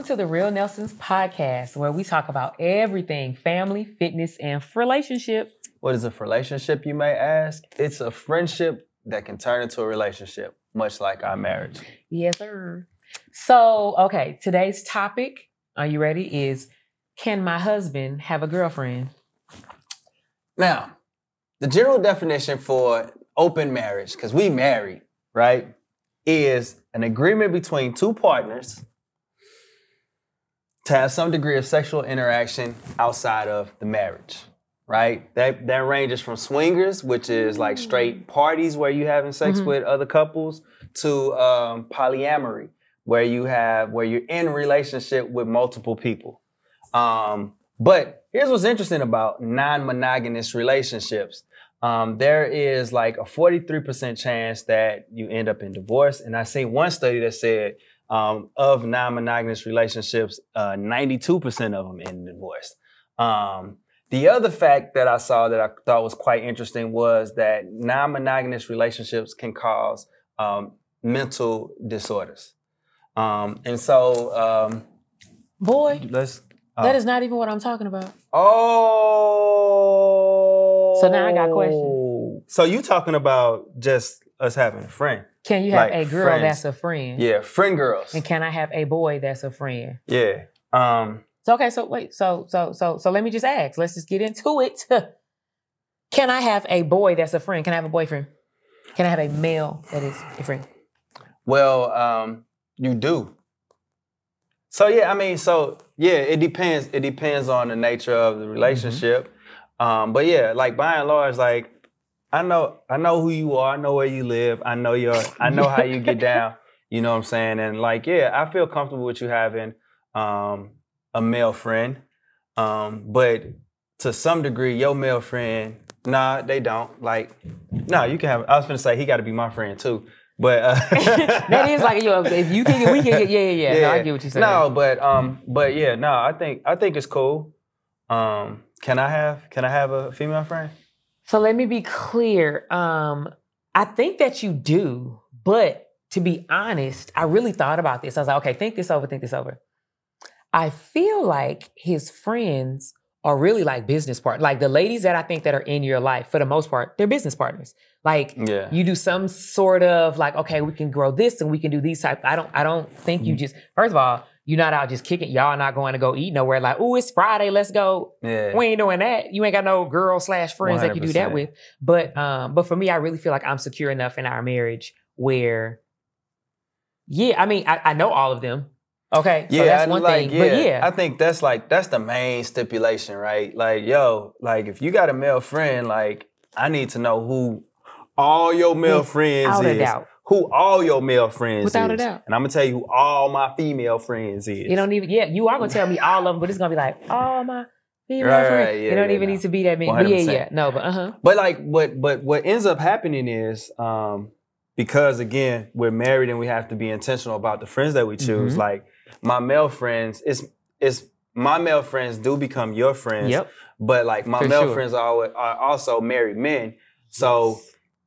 Welcome to the Real Nelsons podcast, where we talk about everything family, fitness, and relationship. What is a relationship, you may ask? It's a friendship that can turn into a relationship, much like our marriage. Yes, sir. So, okay, today's topic, are you ready? Is can my husband have a girlfriend? Now, the general definition for open marriage, because we married, right, is an agreement between two partners to have some degree of sexual interaction outside of the marriage, right? That that ranges from swingers, which is like straight parties where you having sex Mhm. with other couples, to um, polyamory, where you have where you're in relationship with multiple people. Um, but here's what's interesting about non-monogamous relationships. Um, there is like a 43% chance that you end up in divorce. And I seen one study that said um, of non-monogamous relationships, uh, 92% of them end in divorce. Um, the other fact that I saw that I thought was quite interesting was that non-monogamous relationships can cause um, mental disorders. Um, and so um, Boy, let's. that oh. is not even what I'm talking about. Oh. So now I got a question. So you talking about just us having a friend? Can you have Like a girl friends. that's a friend? Yeah, friend girls. And can I have a boy that's a friend? Yeah. Um. So okay, so wait, so so so so let me just ask. Let's just get into it. Can I have a boy that's a friend? Can I have a boyfriend? Can I have a male that is a friend? Well, um, you do. So yeah, I mean, so yeah, it depends. It depends on the nature of the relationship. Um, but yeah, like by and large, like I know, I know who you are. I know where you live. I know your. I know how you get down. You know what I'm saying? And like, yeah, I feel comfortable with you having um, a male friend. Um, but to some degree, your male friend, nah, they don't. Like, no, you can have. I was gonna say he got to be my friend too. But uh, that is like yo, if you can, we can get. Yeah, yeah, yeah. No, I get what you're saying. no, but um, but yeah, no, I think I think it's cool. Um, can I have can I have a female friend? So let me be clear. Um, I think that you do, but to be honest, I really thought about this. I was like, okay, think this over, think this over. I feel like his friends are really like business partners. Like the ladies that I think that are in your life, for the most part, they're business partners. Like Yeah. you do some sort of like, okay, we can grow this and we can do these type. I don't, I don't think Mm. you just. First of all, you're not out just kicking. Y'all not going to go eat nowhere. Like, oh, it's Friday, let's go. Yeah. We ain't doing that. You ain't got no girl slash friends that you do that with. But um, but for me, I really feel like I'm secure enough in our marriage where, yeah, I mean, I, I know all of them. Okay, so that's one like, thing. But yeah, I think that's like that's the main stipulation, right? Like, yo, like if you got a male friend, like I need to know who all your male friends without a is. doubt. Who all your male friends Without a is. doubt. And I'm gonna tell you who all my female friends is. you don't even. Yeah, you are gonna tell me all of them, but it's gonna be like, all my female Right, friend. right, yeah, it don't yeah, even no. need to be that many. But yeah, yeah, no, but uh huh. But like what but what ends up happening is um because again we're married and we have to be intentional about the friends that we choose. Mhm. Like my male friends, it's it's my male friends do become your friends. Yep. But like my For male sure. friends are, are also married men. So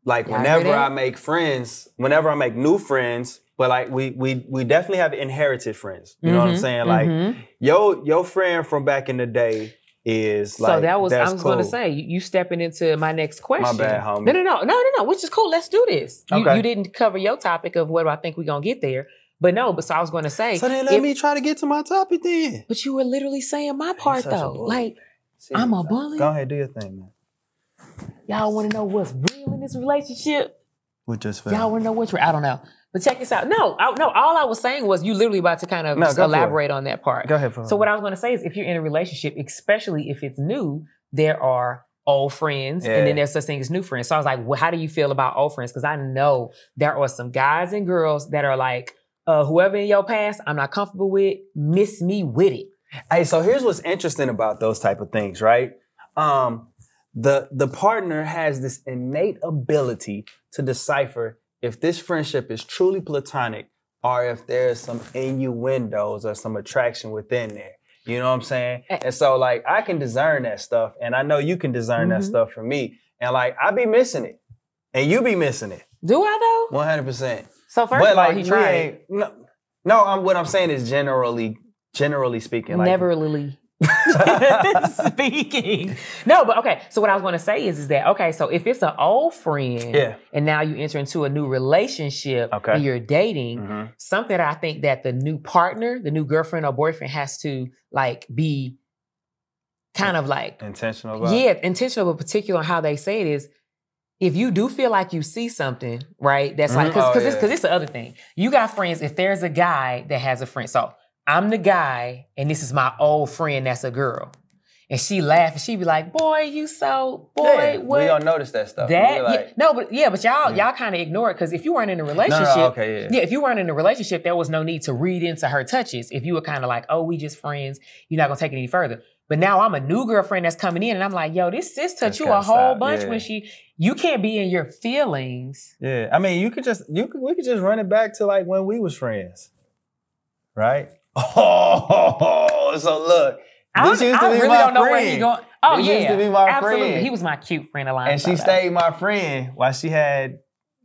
like Y'all whenever? I make friends, whenever I make new friends, but like we we we definitely have inherited friends. You know what I'm Mhm, saying? Like mhm. your your friend from back in the day is like so that was I was gonna say you, you stepping into my next question. bad, homie. No, no, no, no, no, no. Which is cool. Let's do this. You, Okay. you didn't cover your topic of what I think we're gonna get there, but no. But so I was gonna say. So then let if- me try to get to my topic then. But you were literally saying my part though. Like See, I'm a uh, bully. Go ahead, do your thing, man. y'all want to know what's real in this relationship. We just Y'all want to know what's real. I don't know. But check this out. No, I, no. All I was saying was you literally about to kind of No, just go for it. elaborate on that part. Go ahead. For So what I was going to say is, if you're in a relationship, especially if it's new, there are old friends, and then there's such thing as new friends. So I was like, well, how do you feel about old friends? Because I know there are some guys and girls that are like, uh, whoever in your past, I'm not comfortable with, miss me with it. Hey, so here's what's interesting about those type of things, right? Um, the the partner has this innate ability to decipher if this friendship is truly platonic or if there's some innuendos or some attraction within there. You know what I'm saying? Eh. And so like I can discern that stuff, and I know you can discern that Mhm. stuff for me. And like I be missing it, and you be missing it, Do I though? 100. So first but of all, like he tried. no, no. I'm, what I'm saying is generally generally speaking, like Never really speaking. No, but okay. So what I was going to say is, is that okay? So if it's an old friend, Yeah. and now you enter into a new relationship, Okay. and you're dating, Mhm. something that I think that the new partner, the new girlfriend or boyfriend, has to like be kind of like intentional about. yeah, intentional but particular on how they say it is. If you do feel like you see something, right? That's like mm-hmm. because Oh, because it's yeah. it's the other thing. You got friends. If there's a guy that has a friend, so I'm the guy, and this is my old friend that's a girl, and she laugh and she be like, "Boy, you so boy, Yeah, what?" we don't notice that stuff. that We're yeah, no, but yeah, but y'all y'all kind of ignore it because if you weren't in a no, relationship, no, okay, yeah. yeah, if you weren't in a relationship, there was no need to read into her touches. If you were kind of like, oh, we just friends, you're not gonna take it any further. But now I'm a new girlfriend that's coming in, and I'm like, yo, this sis touched you a whole stop, bunch yeah. when she. You can't be in your feelings. Yeah, I mean, you could just you could we could just run it back to like when we was friends, right? Oh, so look, I, this don't- used to I be really my don't know where friend. he going. Oh This yeah, used to be my absolutely. friend. He was my cute friend Alonzo. and she stayed my friend. While she had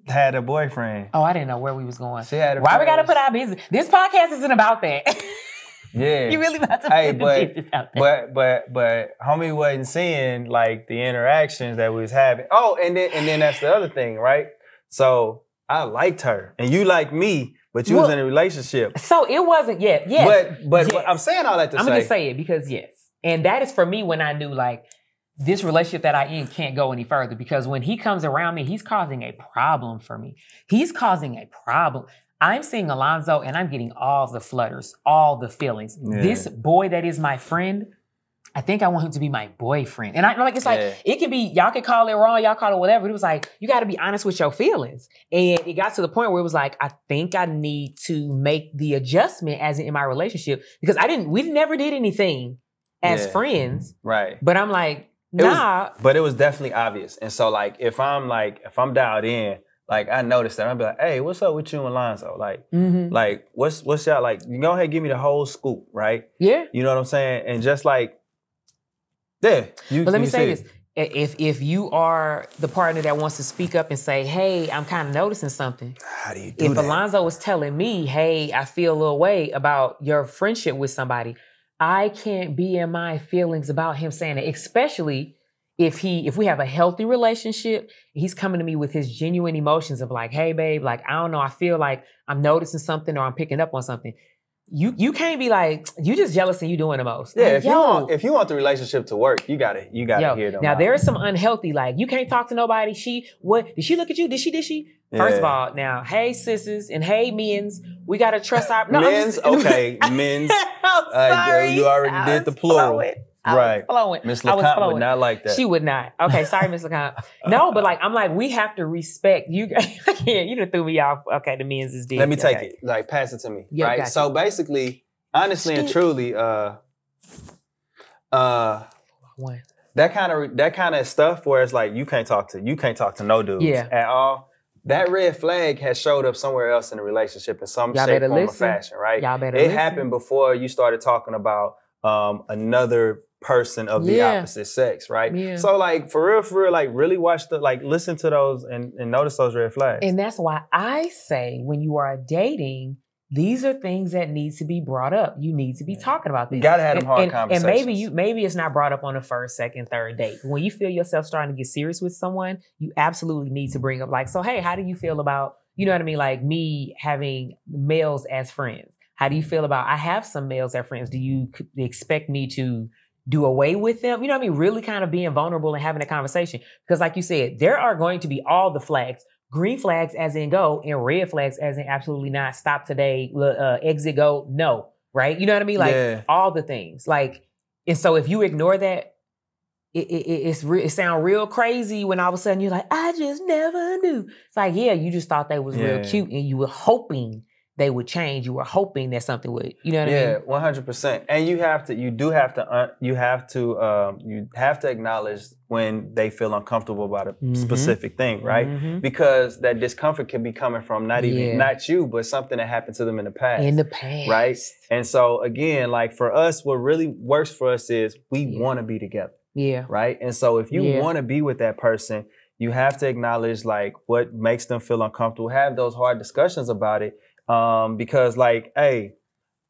had a boyfriend. Oh, I didn't know where we was going. She had a Why we gotta put our business? This podcast isn't about that. Yeah. you really about to Hey, put the but- business out there. But but but homie wasn't seeing like the interactions that we was having. Oh, and then and then that's the other thing, right? So I liked her, and you liked me, but you was in a relationship. so it wasn't yet. Yes. But but Yes. I'm saying all that to say. I'm say, gonna just say it because yes, and that is for me when I knew like this relationship that I in can't go any further because when he comes around me, he's causing a problem for me. He's causing a problem. I'm seeing Alonzo and I'm getting all the flutters, all the feelings. Yeah. This boy that is my friend, I think I want him to be my boyfriend. And I like it's like Yeah. it can be y'all can call it wrong, y'all call it whatever. But it was like you got to be honest with your feelings. And it got to the point where it was like I think I need to make the adjustment as in my relationship because I didn't we never did anything as Yeah. friends. right? But I'm like, It was- nah. But it was definitely obvious. And so like if I'm like if I'm dialed in, like I noticed that I'd be like, hey, what's up with you and Lonzo? Like, Mhm. like what's what's y'all like? You go ahead and give me the whole scoop, right? Yeah. You know what I'm saying? And just like, yeah, you. But let me say this. I- If if you are the partner that wants to speak up and say, "Hey, I'm kind of noticing something," How do you do if that? Alonzo was telling me, "Hey, I feel a little way about your friendship with somebody," I can't be in my feelings about him saying it, especially if he if we have a healthy relationship. He's coming to me with his genuine emotions of like, "Hey, babe, like I don't know, I feel like I'm noticing something or I'm picking up on something." You you can't be like you just jealous and you doing the most. yeah, Like, if you want if you want the relationship to work, you gotta you gotta Yo, hear them. now out. there is some unhealthy, like you can't talk to nobody. She what did she look at you? Did she? Did she? First of all, now hey sisters and hey men's, we gotta trust our no, men's just- okay, men's. I'm Uh, girl, sorry. you already did the plural. flowing. I was Right. flowing. Miss I was LeConte would not like that. She would not. Okay, sorry, Miss LeConte. No, but like I'm like we have to respect you. Can't. You done threw me off. Okay, the men's is dead. Let me take Okay. it. Like pass it to me. Yeah, right. gotcha. So basically, honestly and truly, uh uh One. that kind of that kind of stuff where it's like you can't talk to you can't talk to no dudes Yeah. at all. That red flag has showed up somewhere else in the relationship in some Y'all shape, form, or fashion, right? Y'all better it listen. happened before you started talking about um, another person of the Yeah. opposite sex, right? Yeah. So like for real, for real, like really watch the like listen to those and, and notice those red flags. And that's why I say when you are dating, these are things that need to be brought up. You need to be talking about these. you gotta have them and, hard and, and maybe you maybe it's not brought up on the first, second, third date. When you feel yourself starting to get serious with someone, you absolutely need to bring up like, so hey, how do you feel about, you know what I mean? Like me having males as friends. How do you feel about I have some males as friends? Do you c- expect me to do away with them? You know what I mean? Really kind of being vulnerable and having a conversation. Because like you said, there are going to be all the flags. Green flags as in go and red flags as in absolutely not stop today, uh, exit go, no. Right? You know what I mean? Like Yeah. all the things. Like, and so if you ignore that, it, it, it- it's re- it sound real crazy when all of a sudden you're like, I just never knew. It's like, yeah, you just thought they was real cute and you were hoping they would change. You were hoping that something would, you know what I yeah, mean? one hundred percent. And you have to, you do have to, uh, you have to, um, you have to acknowledge when they feel uncomfortable about a Mhm. specific thing, right? Mhm. Because that discomfort can be coming from not even Yeah. not you, but something that happened to them in the past. In the past. right? And so again, like for us, what really works for us is we Yeah. want to be together, Yeah. right? And so if you Yeah. want to be with that person, you have to acknowledge like what makes them feel uncomfortable. Have those hard discussions about it, um, because like, hey,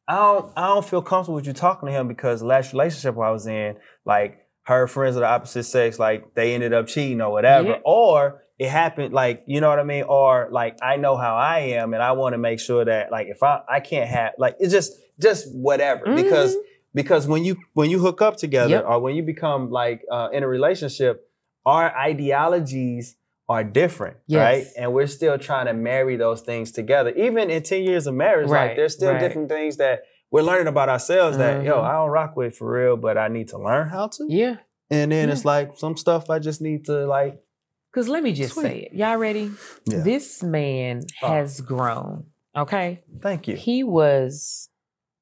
I don't I don't feel comfortable with you talking to him because the last relationship I was in, like her friends of the opposite sex, like they ended up cheating or whatever. Yeah. Or it happened, like, you know what I mean? Or like I know how I am and I want to make sure that like if I I can't have like it's just just whatever. Because Mhm. because when you when you hook up together Yep. or when you become like uh, in a relationship, our ideologies are different, Yes. right? And we're still trying to marry those things together. Even in 10 years of marriage, Right, like there's still right. different things that we're learning about ourselves that, yo, Mhm. I don't rock with for real, but I need to learn how to. Yeah. And then Yeah. it's like some stuff I just need to like, Cause let me just Sweet. say it. Y'all ready? Yeah. This man Oh. has grown. Okay. thank you. He was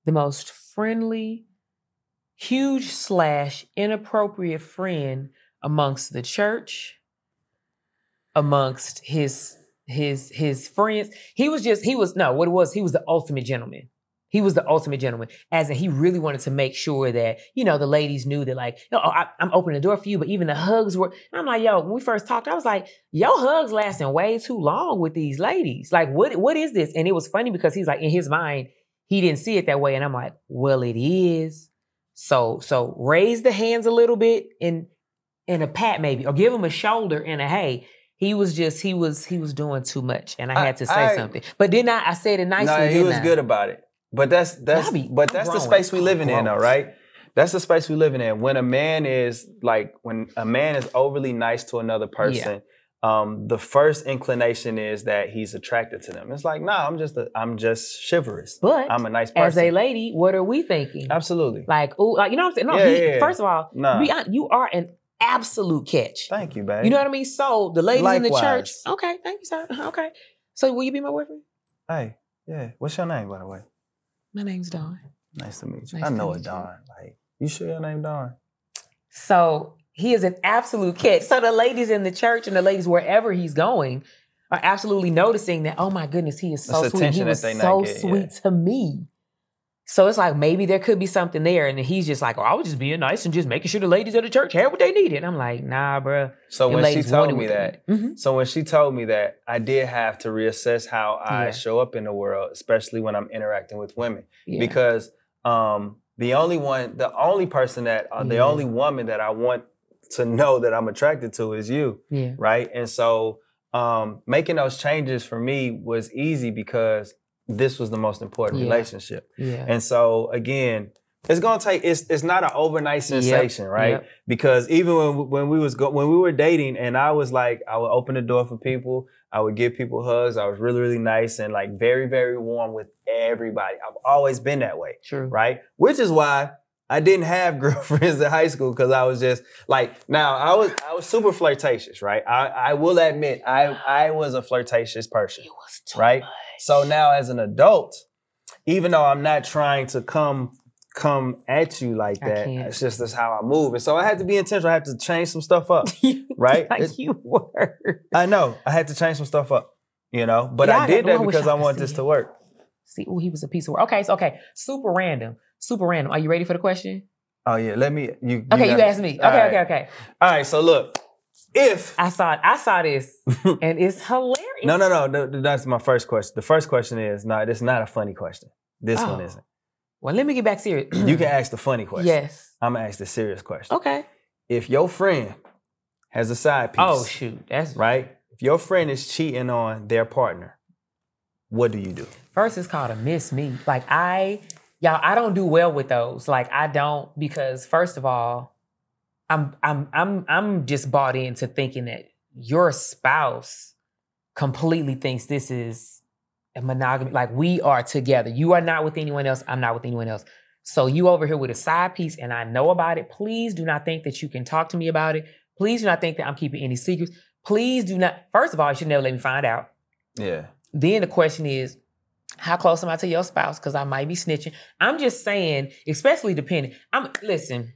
the most friendly, huge slash inappropriate friend amongst the church, amongst his his his friends. He was just he was no what it was. He was the ultimate gentleman. He was the ultimate gentleman, as in he really wanted to make sure that you know the ladies knew that like, oh, I, I'm opening the door for you, but even the hugs were. I'm like, yo, when we first talked, I was like, your hugs lasting way too long with these ladies. Like, what what is this? And it was funny because he's like, in his mind, he didn't see it that way, and I'm like, well, it is. So so raise the hands a little bit and and a pat maybe, or give him a shoulder and a hey. He was just he was he was doing too much, and I I- had to say I- something. But didn't I? I said it nicely. no, he was I? good about it. But that's that's be- but I'm that's the space we I'm living in, though, right? That's the space we living in. When a man is like, when a man is overly nice to another person, um, the first inclination is that he's attracted to them. It's like, nah, I'm just a, I'm just chivalrous. But I'm a nice person. as a lady, what are we thinking? Absolutely. Like, oh, like you know what I'm saying? No, Yeah, he, yeah, yeah. first of all, Nah. be you are an absolute catch. Thank you, babe. You know what I mean? So the ladies in the church, okay, thank you, sir. Uh-huh, Okay, so will you be my boyfriend? Hey, yeah. What's your name, by the way? My name's Dawn. Nice to meet you. Nice I know meet it, you. Dawn. Like, you sure your name Dawn? So he is an absolute catch. So the ladies in the church and the ladies wherever he's going are absolutely noticing that. Oh my goodness, he is so It's sweet. He was so getting, sweet yeah. to me. So it's like maybe there could be something there, and he's just like, "Oh, I was just being nice and just making sure the ladies of the church had what they needed." I'm like, "Nah, bro." So when she told me that. Mhm. so when she told me that, I did have to reassess how I Yeah. show up in the world, especially when I'm interacting with women. Yeah. because um, the only one, the only person that, uh, the only woman that I want to know that I'm attracted to is you, yeah, right? And so um, making those changes for me was easy because this was the most important Yeah. relationship. yeah, And so again, it's gonna take. It's it's not an overnight Yep, sensation, right? yep. Because even when when we was go, when we were dating, and I was like, I would open the door for people. I would give people hugs. I was really really nice and like very very warm with everybody. I've always been that way, True. right? Which is why I didn't have girlfriends in high school because I was just like now I was I was super flirtatious, right? I I will admit I I was a flirtatious person. It was too Right? much. So now as an adult, even though I'm not trying to come come at you like that, it's just that's how I move. And so I had to be intentional. I had to change some stuff up. right? like It's- you were. I know. I had to change some stuff up. You know? But Yeah, I did. I that because I I could want this it. to work. See, oh, he was a piece of work. Okay, so okay, super random, super random. Are you ready for the question? Oh yeah, let me you Okay, you, asked me. Okay, right. okay, okay. All right, so look. If I saw it. I saw this, and it's hilarious. no, no, no, th- that's my first question. The first question is no, is not a funny question. This one Oh. isn't. Well, let me get back serious. You can ask the funny question. Yes. I'm gonna ask the serious question. Okay. If your friend has a side piece, Oh shoot, that's right? If your friend is cheating on their partner, what do you do? First, it's called a miss me. Like I, y'all, I don't do well with those. Like I don't because first of all, I'm I'm I'm I'm just bought into thinking that your spouse completely thinks this is a monogamy. Like we are together. You are not with anyone else. I'm not with anyone else. So you over here with a side piece, and I know about it. Please do not think that you can talk to me about it. Please do not think that I'm keeping any secrets. Please do not. First of all, you should never let me find out. Yeah. Then the question is, how close am I to your spouse? Because I might be snitching. I'm just saying, especially depending. I'm listen.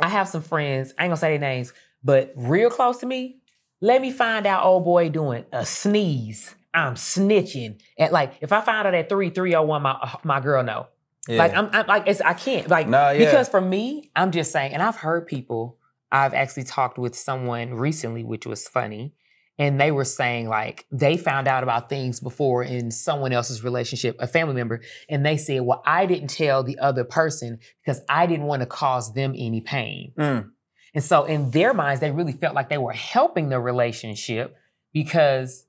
I have some friends. I ain't gonna say their names, but real close to me. Let me find out old boy doing a sneeze. I'm snitching. And like, if I find out at three three oh one, my uh, my girl know. yeah. Like I'm, I'm like it's I can't like Nah, yeah. because for me, I'm just saying, and I've heard people. I've actually talked with someone recently, which was funny, and they were saying like they found out about things before in someone else's relationship, a family member, and they said, "Well, I didn't tell the other person because I didn't want to cause them any pain." Mm. And so in their minds, they really felt like they were helping the relationship because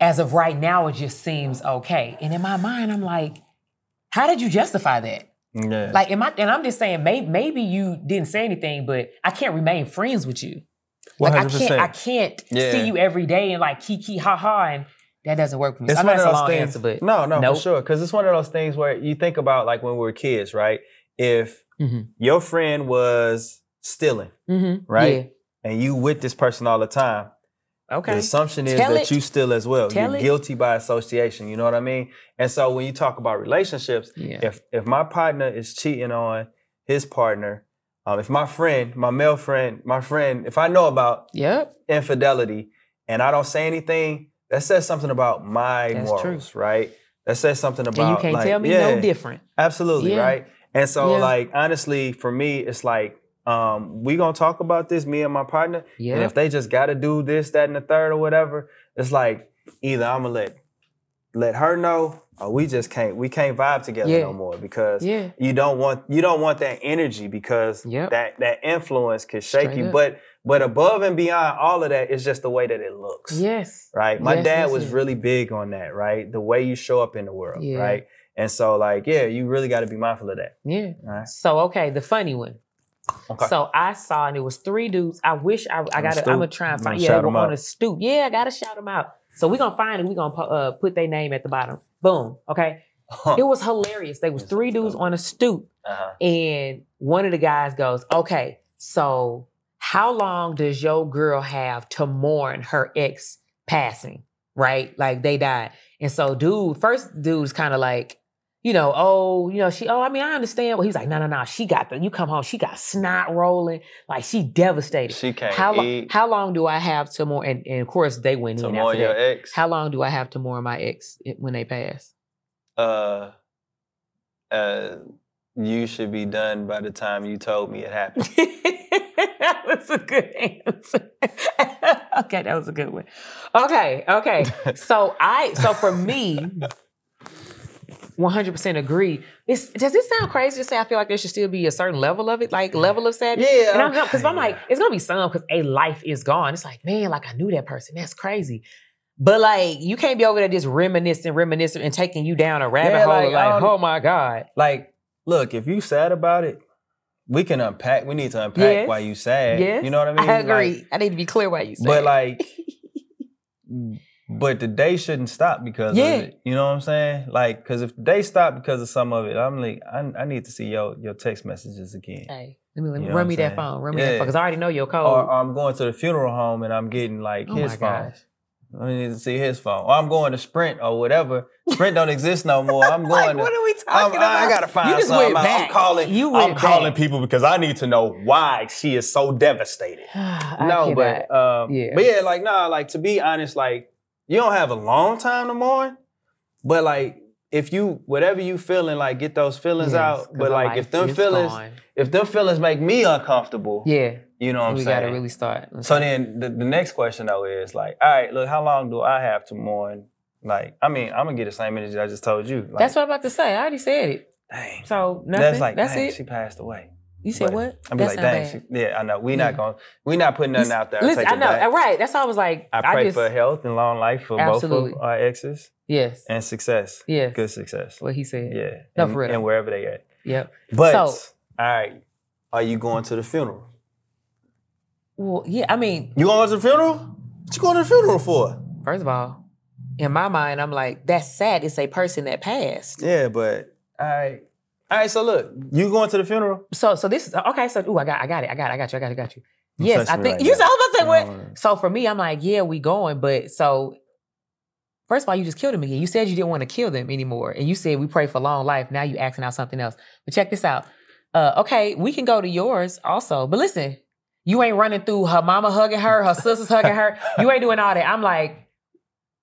as of right now, it just seems okay. And in my mind, I'm like, how did you justify that? Yeah. Like, am I, and I'm just saying, maybe, maybe you didn't say anything, but I can't remain friends with you. Like, I can't, I can't Yeah. see you every day and like kiki ha ha, and that doesn't work for me. It's So I know one of that's a those long things. answer, but no, no, Nope. for sure. Because it's one of those things where you think about like when we were kids, right? If Mhm. your friend was stealing, Mhm. right? and you with this person all the time, Okay. the assumption is Tell that it. you steal as well. Tell You're it. guilty by association. You know what I mean? And so when you talk about relationships, Yeah. if if my partner is cheating on his partner, um, if my friend, my male friend, my friend, if I know about Yep. infidelity and I don't say anything, that says something about my That's true. morals, right? That says something about And you can't like, tell me yeah, no different. Absolutely, Yeah. right? And so Yeah. like honestly, for me, it's like um, we gonna talk about this, me and my partner. And Yeah. if they just gotta do this, that, and the third or whatever, it's like either I'm gonna let let her know or we just can't we can't vibe together Yeah. no more because Yeah. you don't want you don't want that energy because Yep. that that influence can shake Straight you. up. But but above and beyond all of that is just the way that it looks. Yes. Right. My Yes, dad yes, was yes. really big on that, right? The way you show up in the world, Yeah. right? And so like, yeah, you really gotta be mindful of that. Yeah. Right. So okay, the funny one. Okay. So I saw, and it was three dudes. I wish I, I got. to I'm gonna try and find. Yeah, they were on a stoop. Yeah, I gotta shout them out. So we're gonna find it. We're gonna uh, put their name at the bottom. Boom. Okay. It was hilarious. They was three dudes on a stoop, uh-huh. and one of the guys goes, "Okay, so how long does your girl have to mourn her ex passing? Right, like they died." And so, dude, first dude's kind of like, you know, oh, you know, she, oh, I mean, I understand. Well, he's like, no, no, no, she got the, you come home, she got snot rolling, like she devastated. She can't how, lo- eat how long do I have to mourn? And, and of course, they went to in more after your that. ex. How long do I have to mourn my ex when they pass? uh, uh, you should be done by the time you told me it happened. that was a good answer. okay, that was a good one. Okay, okay. So I, so for me, 100% agree. It's, does it sound crazy to say I feel like there should still be a certain level of it, like level of sadness? Yeah. And I'm because I'm like, it's gonna be some because a life is gone. It's like, man, like I knew that person. That's crazy. But like, you can't be over there just reminiscing, reminiscing, and taking you down a rabbit Yeah, hole. like, Like, oh my god. like, look, if you sad about it, we can unpack. We need to unpack Yes. why you sad. Yes, You know what I mean? I Like, agree. I need to be clear why you say. but like, but the day shouldn't stop because Yeah. of it. You know what I'm saying? Like, because if the day stop because of some of it, I'm like, I, I need to see your your text messages again. hey, let me, let me You know run me I'm that phone. Run me that phone because I already know your code. Or, I'm going to the funeral home and I'm getting like oh his my phone. gosh. I need to see his phone. Or I'm going to Sprint or whatever. Sprint don't exist no more. I'm going Like, to. what are we I'm, talking about? I gotta find you just something. went out. back. I'm calling. You I'm went calling back. people because I need to know why she is so devastated. No, cannot. but um, Yeah. but yeah, like nah, like to be honest, like you don't have a long time to mourn, but like if you whatever you feeling, like get those feelings Yes, out. But like if them feelings, gone. if them feelings make me uncomfortable, yeah, you know what I'm we saying. We got to really start. So then the, the next question though is like, all right, look, how long do I have to mourn? Like, I mean, I'm gonna get the same energy I just told you. Like, that's what I'm about to say. I already said it. dang. So nothing. That's like, that's dang, it. she passed away. You said but what? I'm be like, dang, she, yeah, I know. We Yeah. not mm. going, we not putting nothing out there. I Listen, I know. back. Right. That's why I was like, I pray just, for health and long life for Absolutely. both of our exes yes, and success. yes. Good success. What he said. Yeah. No, and, for real. and wherever they at. Yep. But So- all right, are you going to the funeral? Well, yeah. I mean, You going to the funeral? What you going to the funeral for? first of all, in my mind, I'm like, that's sad. It's a person that passed. Yeah, but all right. All right, so look, you going to the funeral? So, so this is okay. So, ooh, I got, I got it. I got, it, I got you. I got you. I got you. Don't Yes, I think like you. that. I was about to say what? So for me, I'm like, yeah, we going, but so first of all, you just killed him again. You said you didn't want to kill them anymore, and you said we pray for long life. Now you asking out something else. But check this out. Uh, okay, we can go to yours also, but listen, you ain't running through her mama hugging her, her sisters hugging her. You ain't doing all that. I'm like,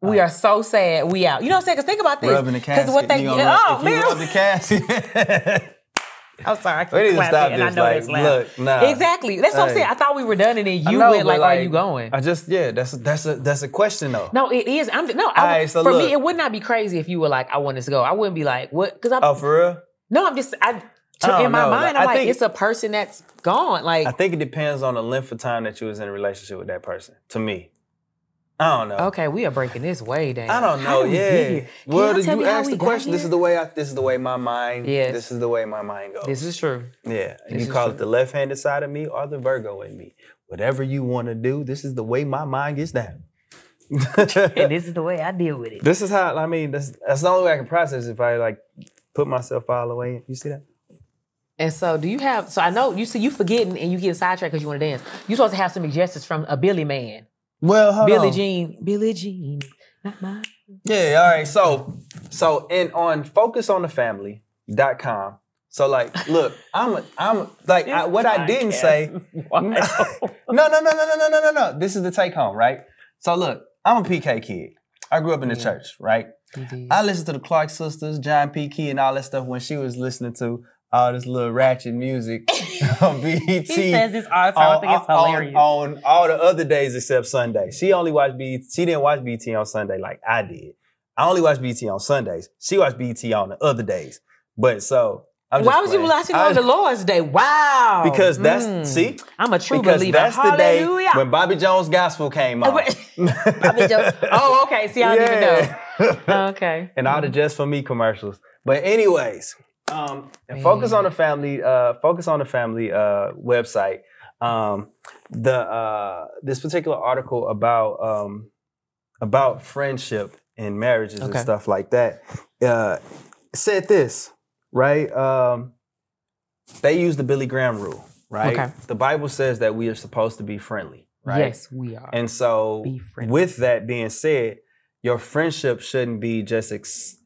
we are so sad. We out. You know what I'm saying? Because think about this. Rubbing the casket. what they- you gonna oh, man. rub the casket. I'm sorry. I keep We need to clapping, stop and I know Like, that's loud. look, nah. Exactly. That's what I'm saying. I thought we were done, and then you know, went but, like, "Are you going?" I just yeah, that's that's a that's a question though. No, it is. I'm no. I, Alright, so for look. me, it would not be crazy if you were like, "I want us to go." I wouldn't be like, "What?" Because I'm Oh, for real? no. I'm just. I, to, I in my know. mind, I I'm like, think- it's a person that's gone. Like, I think it depends on the length of time that you was in a relationship with that person. To me, I don't know. okay, we are breaking this way down. I don't know. we Yeah. get? Well, did you ask the question? This is the way I. This is the way my mind. Yes. This is the way my mind goes. This is true. yeah. this you call true. it the left-handed side of me or the Virgo in me. Whatever you want to do. This is the way my mind gets down. And this is the way I deal with it. This is how I mean. That's, that's the only way I can process if I like put myself all the way in. You see that? And so, do you have? So I know you see you forgetting and you getting sidetracked because you want to dance. You supposed to have some suggestions from a Billy man, Well, hold Billy on. Jean, Billy Jean, not mine. Yeah, all right. So, so and on focusonthefamily.com. So like, look, I'm a, I'm like I, what I didn't say. No, no, no, no, no, no, no, no, no, no. This is the take home, right? So look, I'm a PK kid. I grew up in the Yeah. church, right? I listened to the Clark sisters, John P. Kee, and all that stuff when she was listening to all this little ratchet music on BET. he says this all the time. I think it's on- hilarious. on all the other days except Sunday. She only watched BET. She didn't watch BET on Sunday like I did. I only watched BET on Sundays. She watched BET on the other days. But so I'm Why was you watching on the Lord's Day? Wow. Because that's Mm. see I'm a true because believer. that's the day when Bobby Jones gospel came on. Bobby Jones. Oh, okay. See, I don't even know. Okay. and all the just for me commercials. But anyways, um, and focus on the family. Uh, focus on the family uh, website. Um, the uh, this particular article about um, about friendship and marriages and stuff like that uh, said this right. Um, they use the Billy Graham rule, right? Okay. The Bible says that we are supposed to be friendly, right? Yes, we are. And so, with that being said, your friendship shouldn't be just ex-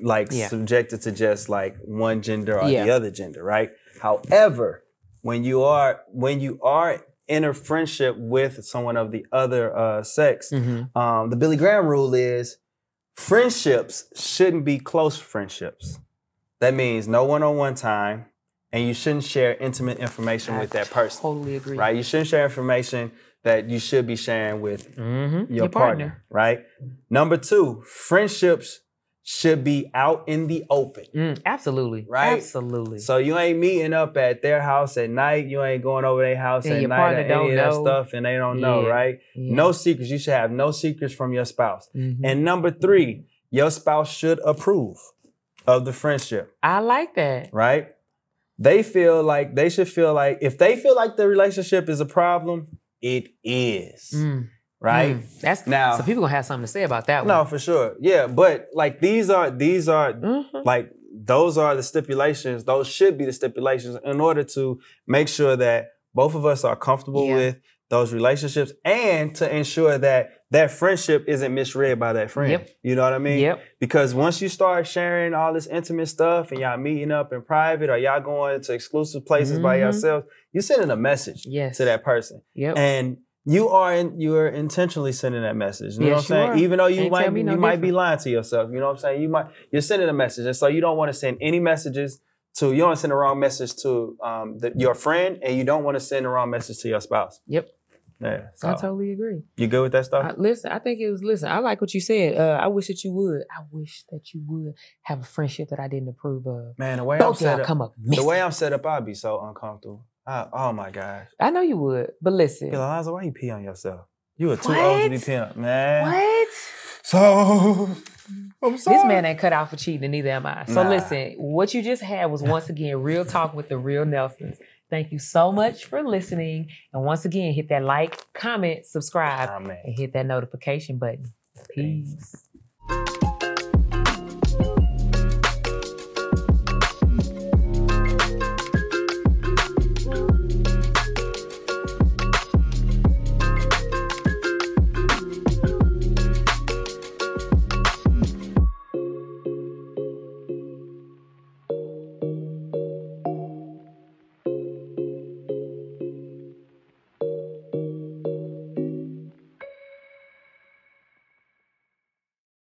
like Yeah. subjected to just like one gender or Yeah. the other gender, right? However, when you are when you are in a friendship with someone of the other uh, sex, Mhm. um, the Billy Graham rule is friendships shouldn't be close friendships. That means no one-on-one time, and you shouldn't share intimate information I with that person Totally agree. right? You shouldn't share information that you should be sharing with Mm-hmm. your, partner. right? Number two, friendships should be out in the open. Mm, absolutely. Right? Absolutely. So you ain't meeting up at their house at night. You ain't going over their house And at night or any of that know. stuff, and they don't know, Yeah. right? Yeah. No secrets. You should have no secrets from your spouse. Mhm. And number three, your spouse should approve of the friendship. I like that. right? They feel like they should feel like if they feel like the relationship is a problem, it is, Mm, right? mm. That's Now- So people gonna have something to say about that No, one. for sure. Yeah, but like these are these are Mhm. like those are the stipulations. Those should be the stipulations in order to make sure that both of us are comfortable Yeah. with those relationships and to ensure that that friendship isn't misread by that friend. Yep. You know what I mean? Yep. Because once you start sharing all this intimate stuff and y'all meeting up in private or y'all going to exclusive places by Mhm. yourself, you're sending a message Yes. to that person. Yep. And you are in, you are intentionally sending that message. You know what I'm saying? are. Even though you Ain't might me you no might be lying to yourself. You know what I'm saying? You might you're sending a message. And so you don't want to send any messages to you don't want to send the wrong message to um, the, your friend and you don't want to send the wrong message to your spouse. Yep. Yeah. So I totally agree. you good with that stuff? I, listen, I think it was. Listen, I like what you said. Uh, I wish that you would. I wish that you would have a friendship that I didn't approve of. Man, the way I'm set up the way I'm set up, I'd be so uncomfortable. I, oh my gosh. I know you would, but listen. Yo, Alonzo, why you pee on yourself? You are too old to be What? peeing, man. What? So I'm sorry. This man ain't cut out for cheating, and neither am I. So Nah. listen, what you just had was once again real talk with the real Nelsons. Thank you so much for listening. And once again, hit that like, comment, subscribe, man. and hit that notification button. Peace.